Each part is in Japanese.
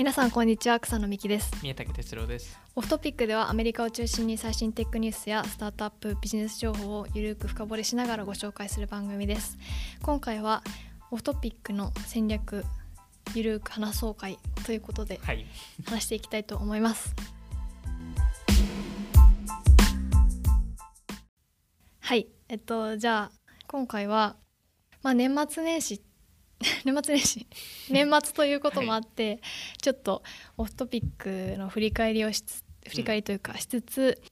皆さんこんにちは草野美希です。宮武哲郎です。オフトピックではアメリカを中心に最新テックニュースやスタートアップビジネス情報をゆるく深掘りしながらご紹介する番組です。今回はオフトピックの戦略ゆるく話そう会ということではい。話していきたいと思います。はい。えっとじゃあ今回はまあ年末年始 年末年始年末ということもあって、ちょっとオフトピックの振り返りをしつ振り返りというかしつつ、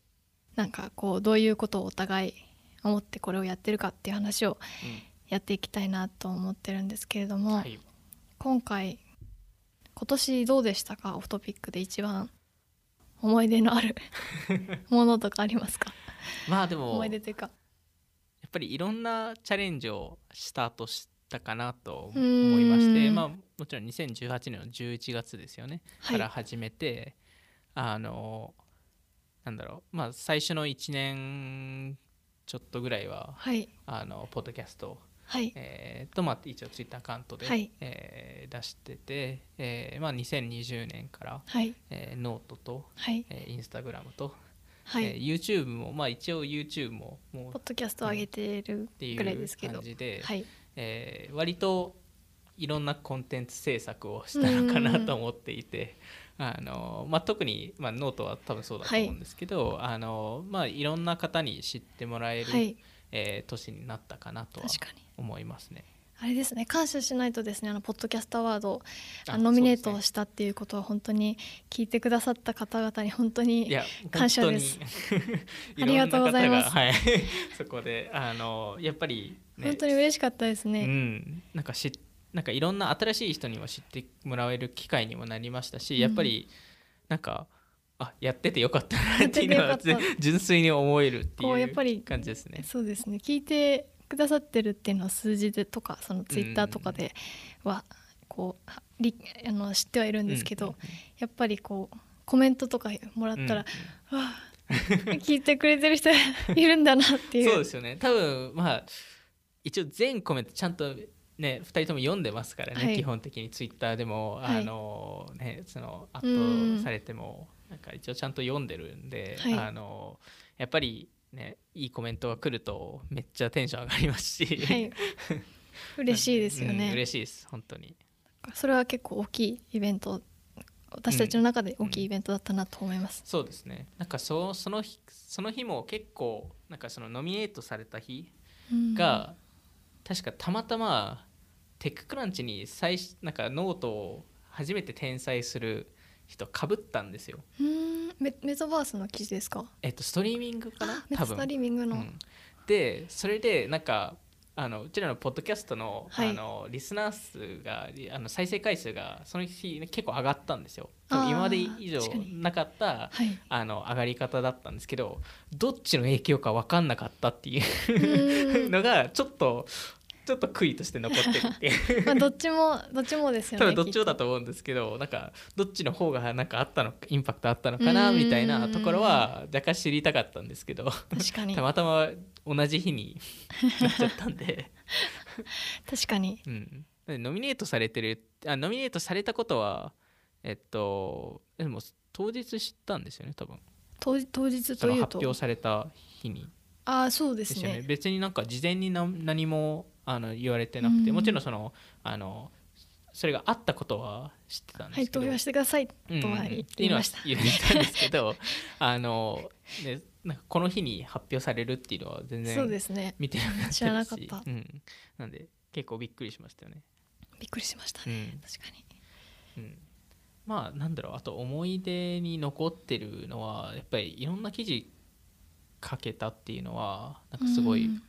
なんかこうどういうことをお互い思ってこれをやってるかっていう話をやっていきたいなと思ってるんですけれども、はい。今回今年どうでしたか？オフトピックで一番思い出のある ものとかありますか？まあでもやっ思い出というか。ぱりいろんなチャレンジをスタートしたかなと思いましてまあもちろん2018年の11月ですよね、はい。から始めてあのなんだろうまあ最初の1年ちょっとぐらいははい。あのポッドキャストはい。えーとまあ一応ツイッターアカウントで、はい。えー出してて、えーまあ、2020年から、はい。えーノートと、はい。えーインスタグラムと、はい、えー YouTube もまあ一応 YouTube ももうポッドキャストを上げてるっていぐらいでうすけど。感じで、はいえー割といろんなコンテンツ制作をしたのかなと思っていて。あのまあ、特に、まあ、ノートは多分そうだと思うんですけど、あのまあ、いろんな方に知ってもらえる、はい。えー年になったかなとは確かに。思いますね。あれですね。感謝しないとですねあのポッドキャストアワードノミネートをしたっていうことは本当に聞いてくださった方々に本当に感謝です。ありがとうございます。はい、そこであのやっぱり、ね、本当に嬉しかったですうね。ん、なんかしなんかいろんな新しい人にも知ってもらえる機会にもなりましたし、うん。やっぱりなんかあやっててよかったなっていうのは 純粋に思えるってこうやっいうぱり感じですね。そうですね。聞いてくださってるっていうのは数字でとかそのツイッターとかではこうあの知ってはいるんですけど、うんやっぱりこうコメントとかもらうんったら、わあ聞いてくれてる人いるんだなっていう。そうですよね。多分まあ一応全コメントちゃんとね2人とも読んでますからね、はい。基本的にツイッターでも、はい。あのねそのアうん。ップされてもなんか一応ちゃんと読んでるんで、はい。あのやっぱりねいいコメントが来るとめっちゃテンション上がりますし、はい。嬉しいですようんね、嬉しいです本当に。それは結構大きいイベント私たちの中で大きいイベントだったなと思います、そうですね。なんかそその日その日も結構なんかそのノミネートされた日うん。が、確かたまたま TechCrunch に最初なんかノートを初めて転載する日とかぶったんですよ。うん。メメタバースの記事ですか？えっとストリーミングかな？多分。ストリーミングの、うん。でそれでなんかあのうちらのポッドキャストの,、はい。あのリスナー数があの再生回数がその日結構上がったんですよ。今まで以上なかったはい。あの上がり方だったんですけどどっちの影響か分かんなかったっていううん。のがちょっとちょっと悔いとして残ってるっていう。まあどっちもどっちもですよね多分どっちもだきと思うんですけどなんかどっちの方がなんかあったのインパクトあったのかなうん。みたいなところは若干知りたかったんですけど確かに。たまたま同じ日に なっちゃったんで、確かに。うん、でノミネートされてるあノミネートされたことはえっとでも当日知ったんですよね多分。当当日というと？発表された日に。ああそうでですねね。別になんか事前に何何もあの言われてなくて、うん。もちろんそのあのそれがあったことは知ってたんですけど、はい投票してくださいとうんは言いました、言ったんですけど あの、ね、なんかこの日に発表されるっていうのは全そう然ですね。見てなかったし知らなかった。うん、なんで結構びっくりしましたよね。びっくりしましたね。うん。確かに。うん、まあなんだろうあと思い出に残ってるのはやっぱりいろんな記事書けたっていうのはなんかすごい、うん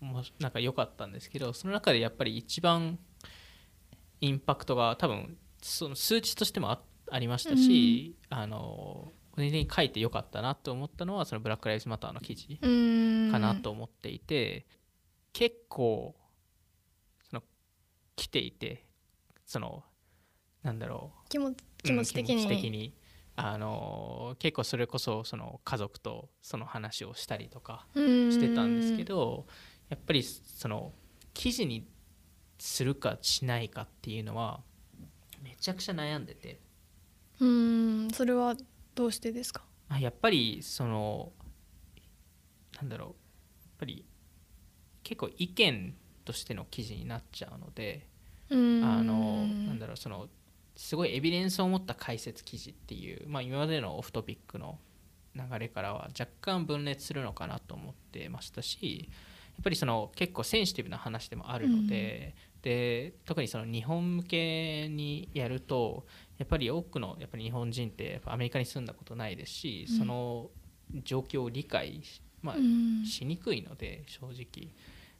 もうなんか良かったんですけどその中でやっぱり一番インパクトが多分その数値としてもあありましたし、あの個人的に書いて良かったなと思ったのはそのブラック・ライブズ・マターの記事うん。かなと思っていて、結構その来ていてそのなんだろう。気持気持ち的に,、うん気持ち的に。あの結構それこそその家族とその話をしたりとかしてたんですけどやっぱりその記事にするかしないかっていうのはめちゃくちゃ悩んでて。うんそれはどうしてですか？あやっぱりそのなんだろう。やっぱり結構意見としての記事になっちゃうのでうん。あのなんだろうそのすごいエビデンスを持った解説記事っていう、まあ、今までのオフトピックの流れからは若干分裂するのかなと思ってましたしやっぱりその結構センシティブな話でもあるので,、で特にその日本向けにやるとやっぱり多くのやっぱり日本人ってやっぱアメリカに住んだことないですし、うん。その状況を理解し,、まあうん。しにくいので正直。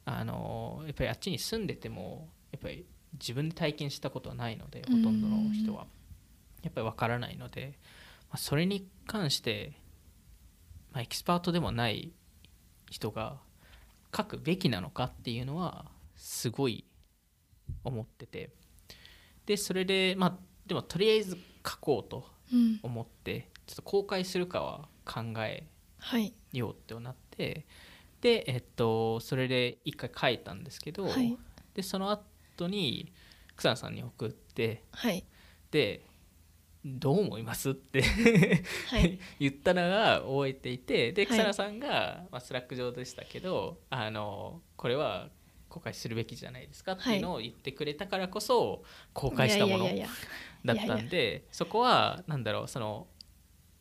あのやっぱりあっちに住んでてもやっぱり自分で体験したことはないのでほとんどの人は。やっぱりわからないので、まあ、それに関して、まあ、エキスパートでもない人が書くべきなのかっていうのはすごい思ってて。でそれでまあでもとりあえず書こうとうん。思ってちょっと公開するかは考えはい。ようってなって。でえっとそれで一回書いたんですけど、はい。でその後に草野さんに送ってはい。で「どう思います?」ってはい。言ったのが覚えていてではい。草野さんが、まあ、 Slack 上でしたけどあのこれは公開するべきじゃないですかっていうのを言ってくれたからこそ公開したものだったんでそこはなんだろうその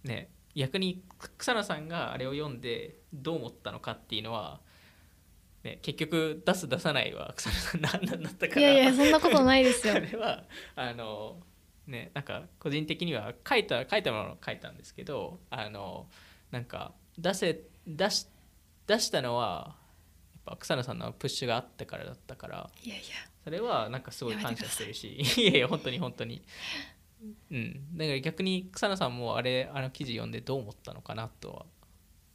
ね逆に草野さんがあれを読んでどう思ったのかっていうのは、ね、結局出す出さないは草野さん何なんだったからやいやいやそんなことないですよ。あれはあのねなんか個人的には書いた書いたものを書いたんですけどあのなんか出せ出し出したのはやっぱ草野さんのプッシュがあってからだったからいやいや。それはなんかすごい感謝してるしい。やいや本当に本当に。うん。だから逆に草野さんもあれあの記事読んでどう思ったのかなとは。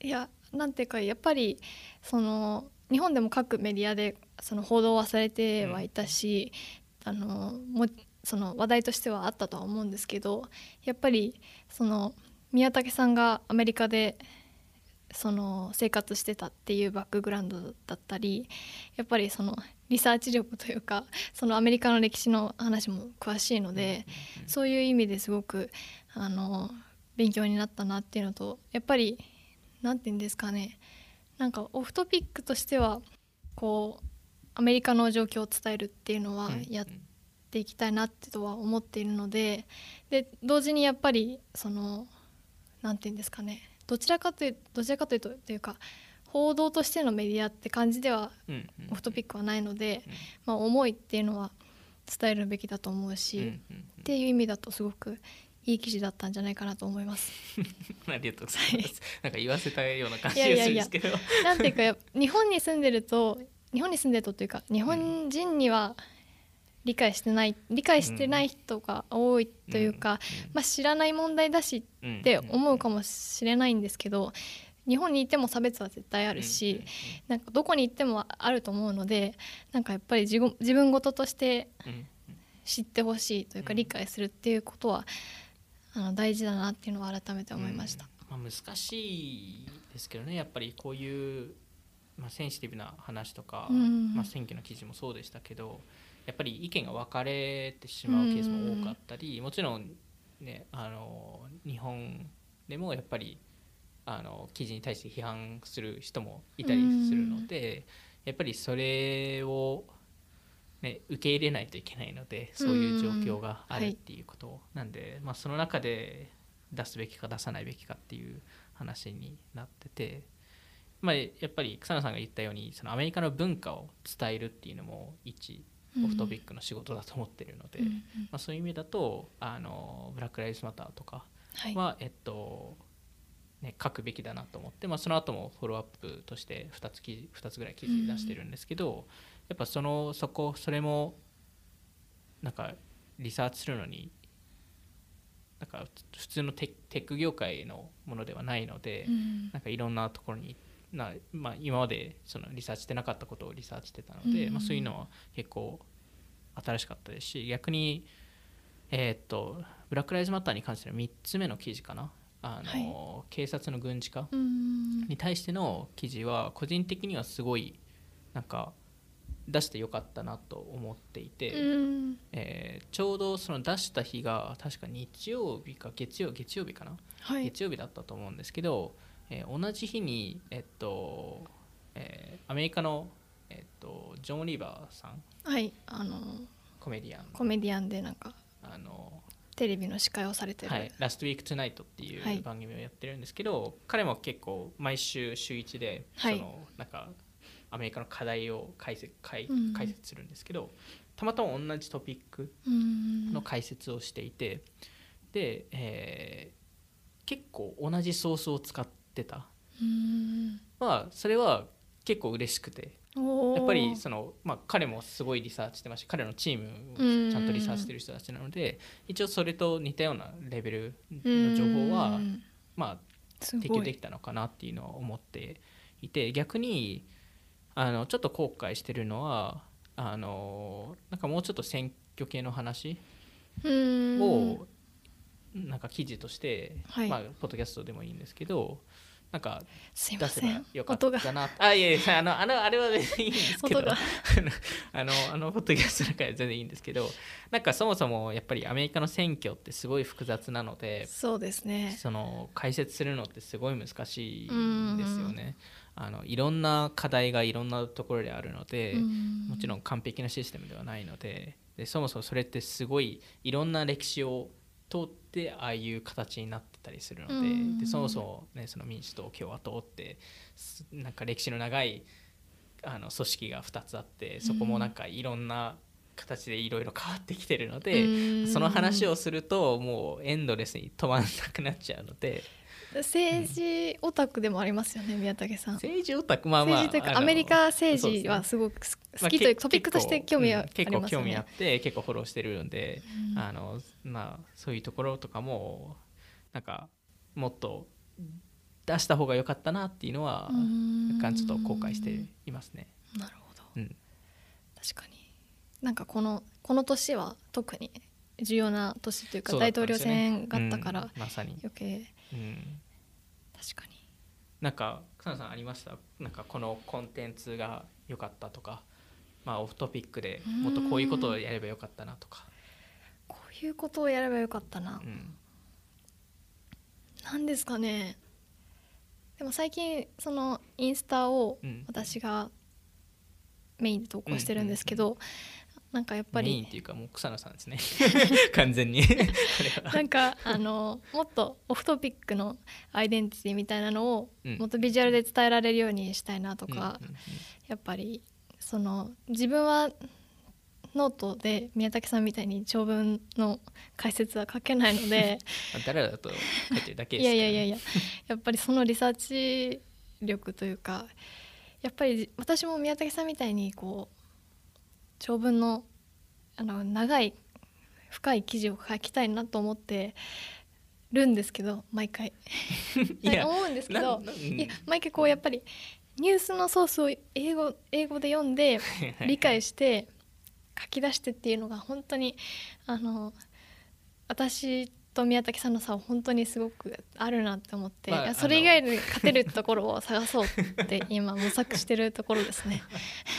いやなんていうかやっぱりその日本でも各メディアでその報道はされてはいたし、あのもその話題としてはあったとは思うんですけどやっぱりその宮武さんがアメリカでその生活してたっていうバックグラウンドだったりやっぱりそのリサーチ力というかそのアメリカの歴史の話も詳しいので、そういう意味ですごくあの勉強になったなっていうのとやっぱりなんて言うんですかねなんかオフトピックとしてはこうアメリカの状況を伝えるっていうのはうんやっていきたいなってとは思っているのでで同時にやっぱりそのなんて言うんですかねどちらかというどちらかというとというか報道としてのメディアって感じではうんうんオフトピックはないので、うん。まあ、思いっていうのは伝えるべきだと思うし、うんうんっていう意味だとすごくいい記事だったんじゃないかなと思います。う んありがとうございます。なんか言わせたような感じいやがいやいや。するんですけど。なんていうか日本に住んでると日本に住んでるとというか日本人には理解してない理解してない人が多いというか、まあ、知らない問題だしうんって思うかもしれないんですけど日本にいても差別は絶対あるし、なんかどこに行ってもあると思うのでなんかやっぱり自分自分事として知ってほしいというかうん理解するっていうことはあの大事だなっていうのは改めて思いました。うん。まあ、難しいですけどねやっぱりこういう、まあ、センシティブな話とか、うん。まあ、選挙の記事もそうでしたけどやっぱり意見が分かれてしまうケースも多かったり、もちろん、ね、あの日本でもやっぱりあの記事に対して批判する人もいたりするので、やっぱりそれを、ね、受け入れないといけないのでそういう状況があるっていうことなんで、まあ、その中で出すべきか出さないべきかっていう話になってて、まあ、やっぱり草野さんが言ったようにそのアメリカの文化を伝えるっていうのも一オフトピックの仕事だと思ってるので、うんうん。まあ、そういう意味だとあのブラック・ライブズ・マターとかはい。は、えっとね、書くべきだなと思って、まあ、その後もフォローアップとして2つ記事2つぐらい記事出してるんですけど、やっぱそのそこそれもなんかリサーチするのになんか普通のテテック業界のものではないので、うんなんかいろんなところにな、まあ、今までそのリサーチしてなかったことをリサーチしてたので、うん。まあ、そういうのは結構新しかったですし逆に、えーっとブラック・ライズ・マターに関しての3つ目の記事かな。あの、警察の軍事化うん。に対しての記事は個人的にはすごいなんか出してよかったなと思っていて、うん。えーちょうどその出した日が確か日曜日か月曜月曜日かな、はい。月曜日だったと思うんですけど、えー同じ日に、えっとえーアメリカの、えっと、ジョン・オリバーさん。はいあのコメディアン。コメディアンでなんかあのテレビの司会をされてる、はい、ラストウィーク・トゥナイトっていはい。う番組をやってるんですけど、彼も結構毎週週1で、はい。そのなんかアメリカの課題を解説解うん。解説するんですけど、たまたま同じトピックうん。の解説をしていて、で、えー結構同じソースを使ってた。うん。まあそれは結構嬉しくて。やっぱりその、まあ、彼もすごいリサーチしてますし彼のチームをちゃんとリサーチしてる人たちなので一応それと似たようなレベルの情報はうん。まあす提供できたのかなっていうのは思っていて逆にあのちょっと後悔してるのはあのなんかもうちょっと選挙系の話うん。をなんか記事として、はい。まあ、ポッドキャストでもいいんですけどなんか出せばませんよかったなあいやいやあの あのあれは全然いいんですけどあのあのポッドキャストの中では全然いいんですけどなんかそもそもやっぱりアメリカの選挙ってすごい複雑なのでそうですね。その解説するのってすごい難しいんですよね。あのいろんな課題がいろんなところであるので、もちろん完璧なシステムではないのででそもそもそれってすごいいろんな歴史を通ってああいう形になってたりするので,、うん。でそもそも、ね、その民主党共和党ってすなんか歴史の長いあの組織が2つあってそこもなんかいろんな形でいろいろ変わってきてるので、その話をするともうエンドレスに止まらなくなっちゃうので。政治オタクでもありますよね宮武さん。政治オタクまあまあアメリカ政治はすごくまあ好きというけトピックとして興味はあ結りますよ構興味あっね。て結構フォローしてるので、うん。あのまあそういうところとかもなんかもっと出した方が良かったなっていうのはうん。若干ちょっと後悔していますね。なるほど。うん、確かに。なんかこのこの年は特に重要な年というか大統領選があったからうん。まさに、余計。うん、確かに。なんか草野さんありました？なんかこのコンテンツが良かったとか、まあ、オフトピックでもっとこういうことをやればよかったなとか。いうことをやればよかったな。うん。なんですかね。でも最近そのインスタをうん。私がメインで投稿してるんですけど、なんかやっぱりメインっていうかもう草野さんですね。完全に。なんかあのもっと Off Topic のアイデンティティみたいなのをうん。もっとビジュアルで伝えられるようにしたいなとか、うんうんうん。やっぱりその自分はノートで宮武さんみたいに長文の解説は書けないので。ま あだらだらと書いてるだけですね、やいやいやいや。やっぱりそのリサーチ力というかやっぱり私も宮武さんみたいにこう長文のあの長い深い記事を書きたいなと思ってるんですけど毎回。いや 思うんですけどいや毎回こうやっぱりニュースのソースを英語英語で読んで理解して書き出してっていうのが本当にあの私と宮武さんの差は本当にすごくあるなって思って、まあそれ以外で勝てるところを探そうって今模索してるところですね。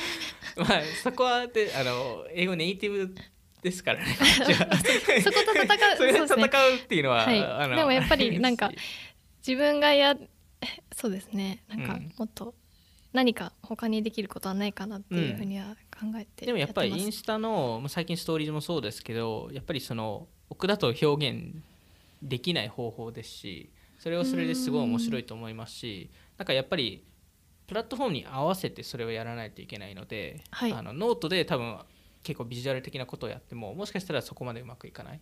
まあそこはであの英語ネイティブですからね。そこと戦うそ戦うっていうのは、はい。でもやっぱりなんか 自分がやそうですね。なんかうん。もっと何か他にできることはないかなっていうふうには考えてでもやっぱりインスタのまあ最近ストーリーズもそうですけどやっぱりその僕だと表現できない方法ですしそれはそれですごい面白いと思いますしなんかやっぱりプラットフォームに合わせてそれをやらないといけないので、はい。あのノートで多分結構ビジュアル的なことをやってももしかしたらそこまでうまくいかない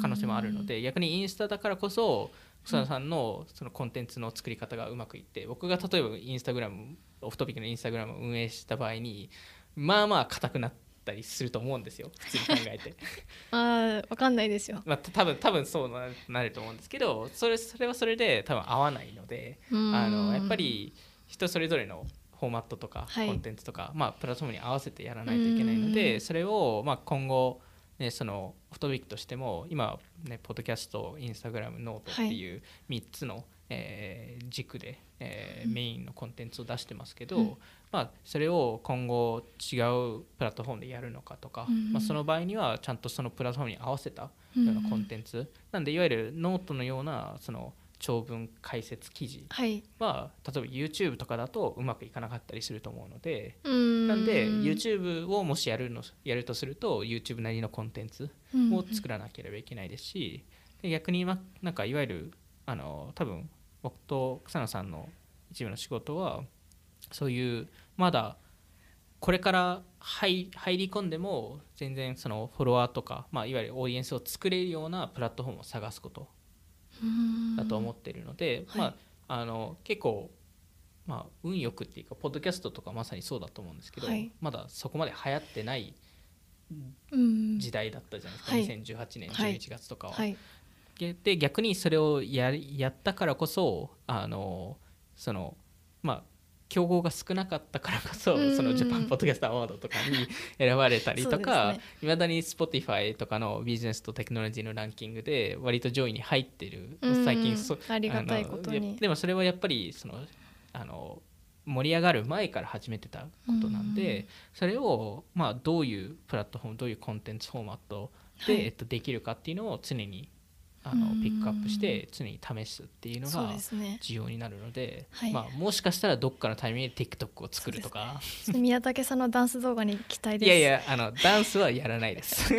可能性もあるので逆にインスタだからこそ草野さんのそのコンテンツの作り方がうまくいって僕が例えばインスタグラム Off Topic のインスタグラムを運営した場合にまあまあ硬くなったりすると思うんですよ。普通に考えて。あーわかんないですよ。まあ多分多分そうななると思うんですけどそれそれはそれで多分合わないのであのやっぱり人それぞれのフォーマットとかはい。コンテンツとか、まあ、プラットフォームに合わせてやらないといけないのうん。でそれを、まあ、今後、ね、その Off Topic としても今、ね、ポッドキャストインスタグラムノートっていう3つの、えー軸で、えーメインのコンテンツを出してますけど、うん。まあ、それを今後違うプラットフォームでやるのかとか、うん。まあ、その場合にはちゃんとそのプラットフォームに合わせたようなコンテンツ、なんでいわゆるノートのようなその長文解説記事は例えば YouTube とかだとうまくいかなかったりすると思うので、うんなんで YouTube をもしやるのやるとすると YouTube なりのコンテンツを作らなければいけないですしで逆にまなんかいわゆるあの多分僕と草野さんの一部の仕事はそういうまだこれから入入り込んでも全然そのフォロワーとか、まあ、いわゆるオーディエンスを作れるようなプラットフォームを探すことうんだと思ってるので、はい。まあ、あの結構、まあ、運よくっていうかポッドキャストとかまさにそうだと思うんですけど、はい。まだそこまで流行ってないうん。時代だったじゃないですか、はい。2018年はい。11月とかは。はいで逆にそれをややったからこそあのそのまあ競合が少なかったからこそうん。そのジャパンポッドキャストアワードとかに 選ばれたりとかいま、だに Spotify とかのビジネスとテクノロジーのランキングで割と上位に入ってるうん。最近そありがたいことに。ででもそれはやっぱりそのあの盛り上がる前から始めてたことなんで、うん。それを、まあ、どういうプラットフォームどういうコンテンツフォーマットで、はい。えっと、できるかっていうのを常にあのうん。ピックアップして常に試すっていうのが重要になるのではい。まあ、もしかしたらどっかのタイミングで TikTok を作るとか、ちょっと宮武さんのダンス動画に期待です。いやいやあのダンスはやらないです。い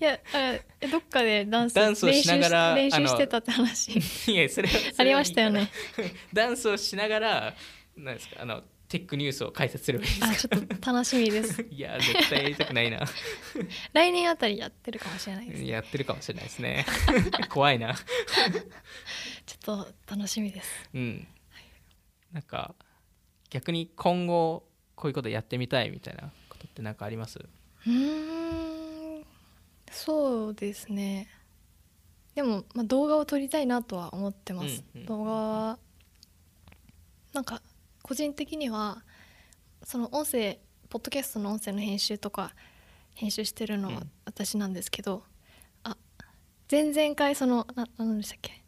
やあえどっかでダンスダンスをしながら練習しあの練習してたって話。いやそれはありましたよね。ダンスをしながらなんですかあのテックニュースを解説すればいいですあちょっと楽しみです。いや絶対やりたくないな。来年あたりやってるかもしれないです。やってるかもしれないですね。怖いな。ちょっと楽しみです。うん。なんか逆に今後こういうことやってみたいみたいなことって何かあります？うーんそうですね。でも、まあ、動画を撮りたいなとは思ってます、うんうん。動画はなんか個人的にはその音声ポッドキャストの音声の編集とか編集してるのはうん。私なんですけど、あ前々回そのな何でしたっけ？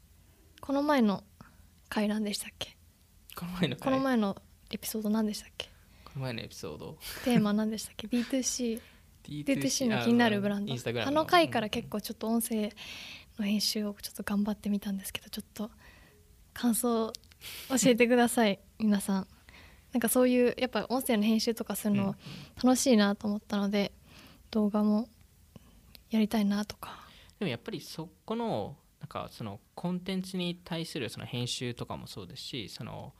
この前の回何でしたっけ？この前の回。この前のエピソード何でしたっけ？この前のエピソード。テーマ何でしたっけ？D2C D2C の気になるブランド。あの回から結構ちょっと音声の編集をちょっと頑張ってみたんですけどちょっと感想教えてください皆さん。なんかそういうやっぱ音声の編集とかするうん。の楽しいなと思ったので、動画もやりたいなとか。でもやっぱりそこのなんかそのコンテンツに対するその編集とかもそうですしその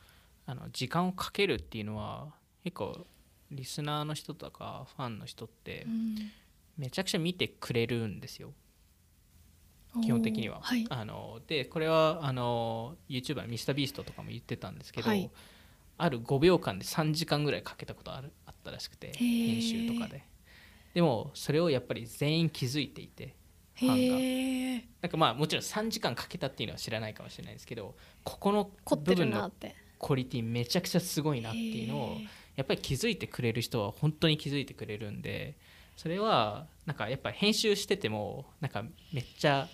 あの時間をかけるっていうのは結構リスナーの人とかファンの人ってめちゃくちゃ見てくれるんですよ基本的には。はいあのでこれはあの YouTuber のミスタービーストとかも言ってたんですけど、はいある5秒間で3時間ぐらいかけたことあるあったらしくてー編集とかで。でもそれをやっぱり全員気づいていてファンが。なんかまあもちろん3時間かけたっていうのは知らないかもしれないですけどここの部分のクオリティめちゃくちゃすごいなっていうのをやっぱり気づいてくれる人は本当に気づいてくれるんでそれはなんかやっぱ編集しててもなんかめっちゃ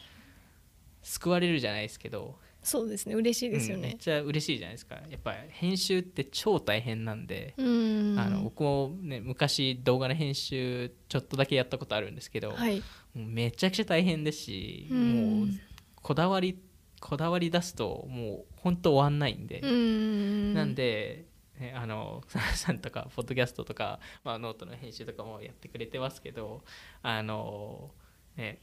救われるじゃないですけど。そうですね嬉しいですようんめっねちゃ嬉しいじゃないですか。やっぱり編集って超大変なんで、うん。あの僕もね昔動画の編集ちょっとだけやったことあるんですけど、はい。もうめちゃくちゃ大変ですし、うん。もうこだわりこだわり出すともう本当終わんないんで、うん。なんで、ね、あの 佐々さんとかポッドキャストとか、まあ、ノートの編集とかもやってくれてますけどあのね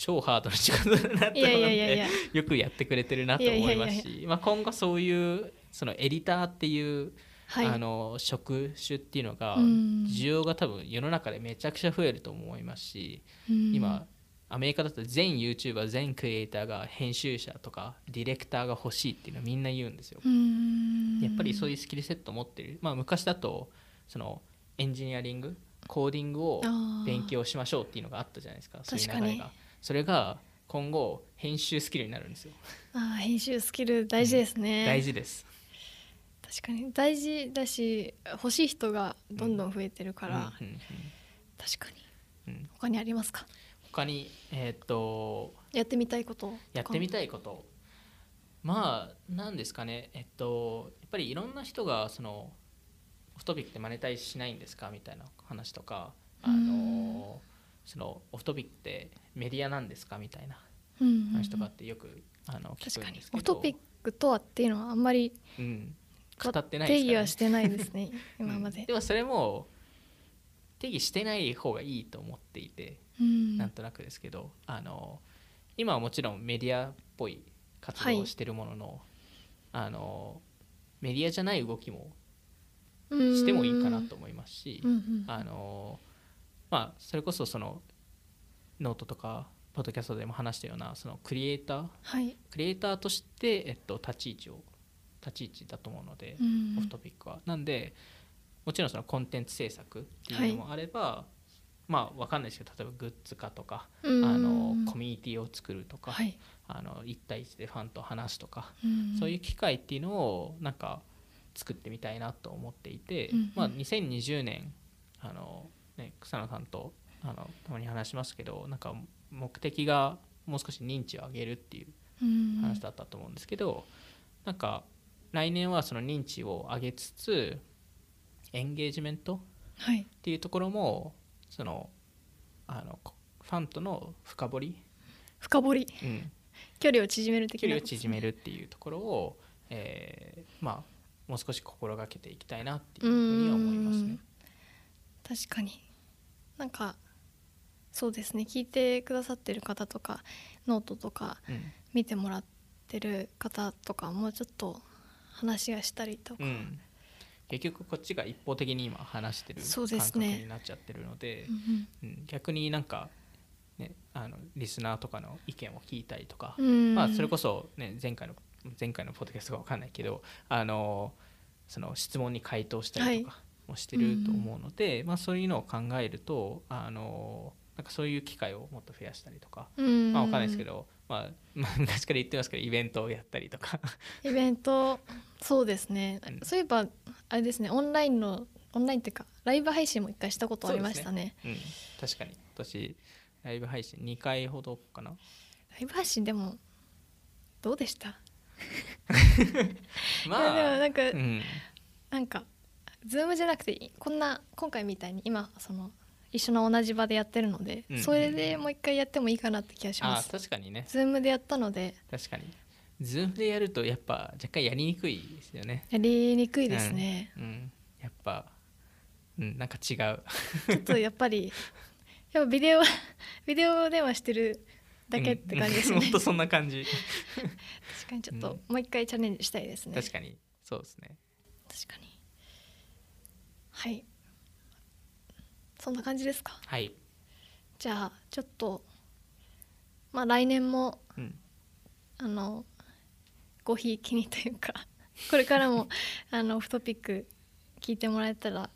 超ハードな仕事だなって思ってよくやってくれてるなと思いますしまあ今後そういうそのエディターっていう、はい。あの職種っていうのがうん需要が多分世の中でめちゃくちゃ増えると思いますし、うん。今アメリカだと全 YouTuber 全クリエイターが編集者とかディレクターが欲しいっていうのはみんな言うんですよ。うん。やっぱりそういうスキルセットを持ってる、まあ、昔だとそのエンジニアリングコーディングを勉強しましょうっていうのがあったじゃないですか。そういう確かに流れがそれが今後編集スキルになるんですよ、あー編集スキル大事ですね、大事です。確かに。大事だし欲しい人がどんどん増えてるから、うんうんうん。確かに。うん。他にありますか？他にえーっとやってみたいこと。やってみたたいこと。まあ何ですかね。えっとやっぱりいろんな人がそのフトピックってマネタイズしないんですか？みたいな話とか。あのそのオフトピックってメディアなんですかみたいな話とかってよくあの聞確かにくんですけど。オフトピックとはっていうのはあんまりうん、語ってない定ですね、義はしてないですね。今まで。うん。でもそれも定義してない方がいいと思っていて、うん。なんとなくですけどあの今はもちろんメディアっぽい活動をしてるものの、あのメディアじゃない動きもしてもいいかなと思いますし、うんうん。あのまあそれこそそのノートとかポッドキャストでも話したようなそのクリエイターはい。クリエイターとして、えっと、立ち位置を立ち位置だと思うので、うん。オフトピックは。なんでもちろんそのコンテンツ制作っていうのもあれば、まあわかんないですけど例えばグッズ化とか、うん。あのコミュニティを作るとか、はい。あの1対1でファンと話すとか、うん。そういう機会っていうのをなんか作ってみたいなと思っていて、まあ、2020年あの、ね、草野さんとあのたまに話しますけどなんか目的がもう少し認知を上げるっていううん。話だったと思うんですけど、なんか来年はその認知を上げつつエンゲージメントはい。っていうところもそのあのこファンとの深掘り、深掘り。うん、距離を縮める的な。距離を縮めるっていうところを、えーまあもう少し心がけていきたいなっていうふうには思いますね。確かになんかそうですね聞いてくださってる方とかノートとかうん。見てもらってる方とかもうちょっと話がしたりとか、うん。結局こっちが一方的に今話してる感覚になっちゃってるのでうんうん。逆になんか、ね、あのリスナーとかの意見を聞いたりとか、うん。まあ、それこそ、ね、前回の前回のポッドキャストが分かんないけどあのその質問に回答したりとかもしてると思うので、まあ、そういうのを考えるとあのなんかそういう機会をもっと増やしたりとか、うんまあ、分かんないですけど、まあ、ま あ昔から言ってますけどイベントをやったりとか。イベントそうですね、うん。そういえばあれですねオンラインのオンラインっていうかライブ配信も一回したことありましたね。うん、確かに。今年ライブ配信2回ほどかな。ライブ配信でもどうでした、まいやでもあなんか、うん。なんかズームじゃなくてこんな今回みたいに今その一緒の同じ場でやってるので、うんそれでもう一回やってもいいかなって気がしまあす確かにね。ズームでやったので。確かに。ズームでやるとやっぱ若干やりにくいですよね。やりにくいですね、うん。やっぱうんなんか違う。ちょっとやっぱり やっぱビデオ ビデオ電話してるだけって感じですね、うんそんな感じ。確かにちょっとうんもう一回チャレンジしたいですね。確かに。そうですね。確かにはい。そんな感じですか？はい。じゃあちょっとまあ来年もうん。あのごひいきにというか これからも あのオフトピック聞いてもらえたら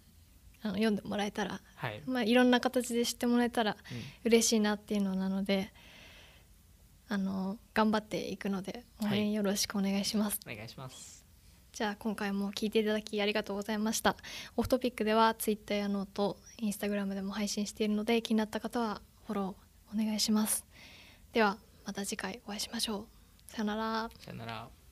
あの読んでもらえたら、はい、まあ、いろんな形で知ってもらえたらうん。嬉しいなっていうのなのであの頑張っていくので応はい。援よろしくお願いします。お願いしますじゃあ今回も聞いていただきありがとうございました。オフトピックでは Twitter やノート、Instagram でも配信しているので気になった方はフォローお願いします。ではまた次回お会いしましょう。さよなら。さよなら